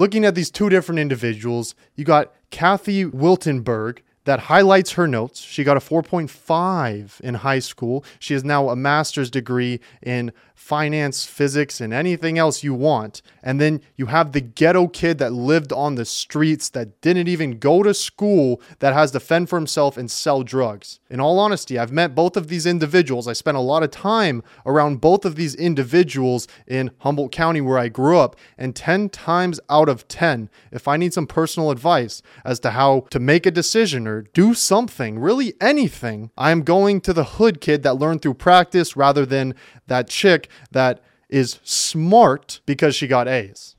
Looking at these two different individuals, you got Kathy Wiltenberg, that highlights her notes. She got a 4.5 in high school. She has now a master's degree in finance, physics, and anything else you want. And then you have the ghetto kid that lived on the streets, that didn't even go to school, that has to fend for himself and sell drugs. In all honesty, I've met both of these individuals. I spent a lot of time around both of these individuals in Humboldt County where I grew up. And 10 times out of 10, if I need some personal advice as to how to make a decision or do something, really anything, I'm going to the hood kid that learned through practice rather than that chick that is smart because she got A's.